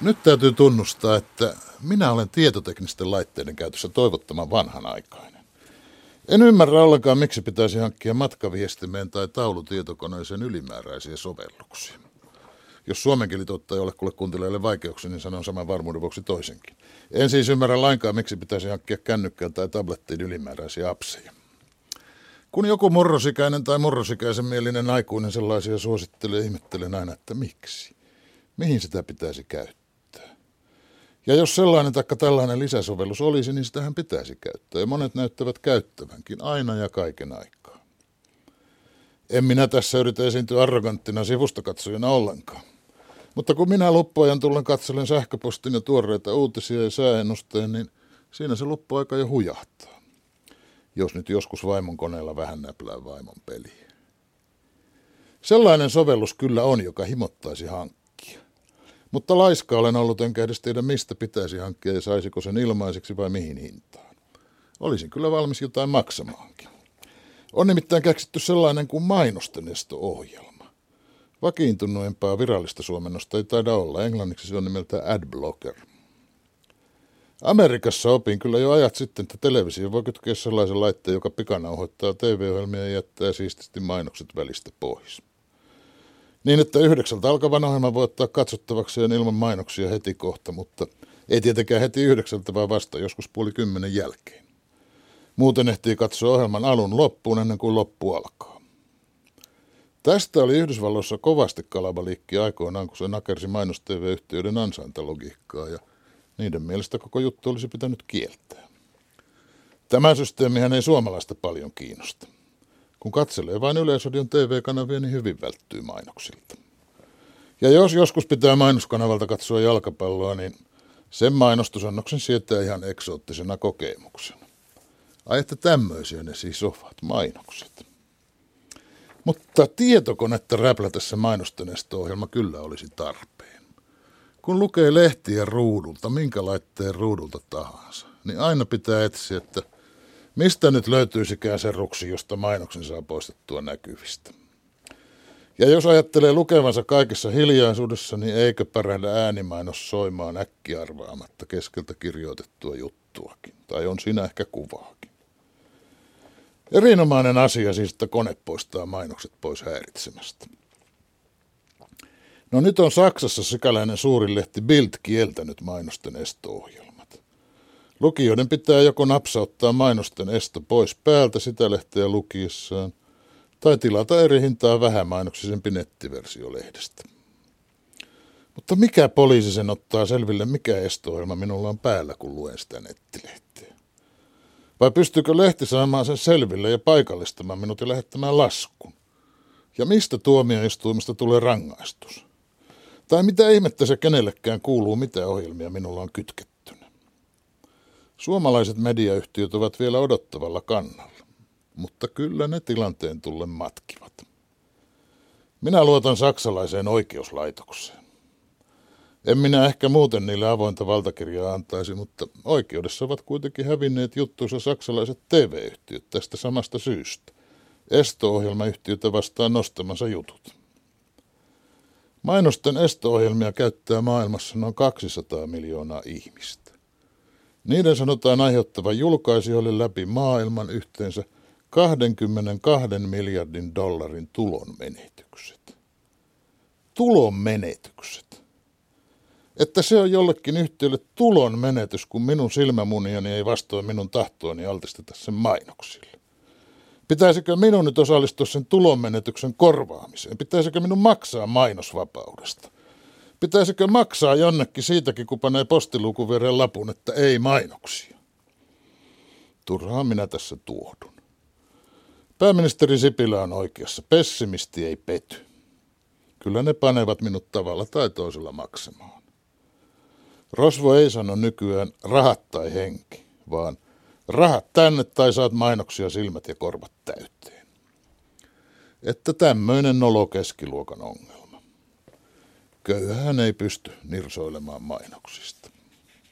Nyt täytyy tunnustaa, että minä olen tietoteknisten laitteiden käytössä toivottoman vanhanaikainen. En ymmärrä ollenkaan, miksi pitäisi hankkia matkaviestimeen tai taulutietokoneeseen ylimääräisiä sovelluksia. Jos suomen kieli tuottaa jollekulle kuntilaille vaikeuksia, niin sanon saman varmuuden vuoksi toisenkin. En siis ymmärrä lainkaan, miksi pitäisi hankkia kännykkään tai tablettiin ylimääräisiä apseja. Kun joku murrosikäinen tai murrosikäisen mielinen aikuinen sellaisia suosittelee, ihmettelen aina, että miksi. Mihin sitä pitäisi käyttää? Ja jos sellainen taikka tällainen lisäsovellus olisi, niin sitähän pitäisi käyttää. Ja monet näyttävät käyttävänkin aina ja kaiken aikaa. En minä tässä yritä esiintyä arroganttina sivustakatsojana ollenkaan. Mutta kun minä loppuajan tullen katselen sähköpostin ja tuoreita uutisia ja sääennusteen, niin siinä se loppuaika jo hujahtaa. Jos nyt joskus vaimon koneella vähän näplää vaimon peliä. Sellainen sovellus kyllä on, joka himottaisi hankkia. Mutta laiska olen ollut enkä edes tiedä, mistä pitäisi hankkia ja saisiko sen ilmaiseksi vai mihin hintaan. Olisin kyllä valmis jotain maksamaankin. On nimittäin keksitty sellainen kuin mainosten ohjelma Vakiintuneempaa virallista suomennosta ei taida olla. Englanniksi se on nimeltä adblocker. Amerikassa opin kyllä jo ajat sitten, että televisio voi kytkeä sellaisen laitteen, joka pikanauhoittaa TV-ohjelmia ja jättää siististi mainokset välistä pois. Niin, että yhdeksältä alkavan ohjelman voi ottaa katsottavakseen ilman mainoksia heti kohta, mutta ei tietenkään heti yhdeksältä, vaan vasta joskus puoli kymmenen jälkeen. Muuten ehtii katsoa ohjelman alun loppuun ennen kuin loppu alkaa. Tästä oli Yhdysvalloissa kovasti kalabaliikki aikoinaan, kun se nakersi mainos TV-yhtiöiden ansaintalogiikkaa ja niiden mielestä koko juttu olisi pitänyt kieltää. Tämä systeemihän ei suomalaista paljon kiinnosta. Kun katselee vain Yleisodion TV-kanavia, niin hyvin välttyy mainoksilta. Ja jos joskus pitää mainoskanavalta katsoa jalkapalloa, niin sen mainostusannoksen sietää ihan eksoottisena kokemuksena. Ai että tämmöisiä ne siis ovat, mainokset. Mutta tietokonetta räplätessä mainostanesto-ohjelma kyllä olisi tarpeen. Kun lukee lehtiä ruudulta, minkä laitteen ruudulta tahansa, niin aina pitää etsiä, että mistä nyt löytyisikään se ruksi, josta mainoksen saa poistettua näkyvistä. Ja jos ajattelee lukevansa kaikessa hiljaisuudessa, niin eikö pärähdä äänimainos soimaan äkkiarvaamatta keskeltä kirjoitettua juttuakin. Tai on siinä ehkä kuvaakin. Erinomainen asia siis, että kone poistaa mainokset pois häiritsemästä. No nyt on Saksassa sikäläinen suuri lehti Bild kieltänyt mainosten esto-ohjelmat. Lukijoiden pitää joko napsauttaa mainosten esto pois päältä sitä lehteä lukiessaan, tai tilata eri hintaa vähämainoksisempi nettiversio lehdestä. Mutta mikä poliisi sen ottaa selville, mikä esto-ohjelma minulla on päällä, kun luen sitä nettilehteä? Vai pystyykö lehti saamaan sen selville ja paikallistamaan minut ja lähettämään laskun? Ja mistä tuomioistuimesta tulee rangaistus? Tai mitä ihmettä se kenellekään kuuluu, mitä ohjelmia minulla on kytkettynä? Suomalaiset mediayhtiöt ovat vielä odottavalla kannalla, mutta kyllä ne tilanteen tulle matkivat. Minä luotan saksalaiseen oikeuslaitokseen. En minä ehkä muuten niille avointa valtakirjaa antaisi, mutta oikeudessa ovat kuitenkin hävinneet juttuissa saksalaiset TV-yhtiöt tästä samasta syystä. Esto-ohjelmayhtiötä vastaan nostamansa jutut. Mainosten esto-ohjelmia käyttää maailmassa noin 200 miljoonaa ihmistä. Niiden sanotaan aiheuttavan julkaisijoille läpi maailman yhteensä 22 miljardin dollarin tulonmenetykset. Tulonmenetykset että se on jollekin yhtiölle tulon menetys, kun minun silmämuniani ei vastoin minun tahtoani altisteta sen mainoksille. Pitäisikö minun nyt osallistua sen tulonmenetyksen korvaamiseen? Pitäisikö minun maksaa mainosvapaudesta? Pitäisikö maksaa jonnekin siitäkin, kun panee postiluukun viereen lapun, että ei mainoksia? Turhaan minä tässä tuohdun. Pääministeri Sipilä on oikeassa. Pessimisti ei pety. Kyllä ne panevat minut tavalla tai toisella maksamaan. Rosvo ei sano nykyään rahat tai henki, vaan rahat tänne tai saat mainoksia silmät ja korvat täyteen. Että tämmöinen nolo keskiluokan ongelma. Köyhän ei pysty nirsoilemaan mainoksista.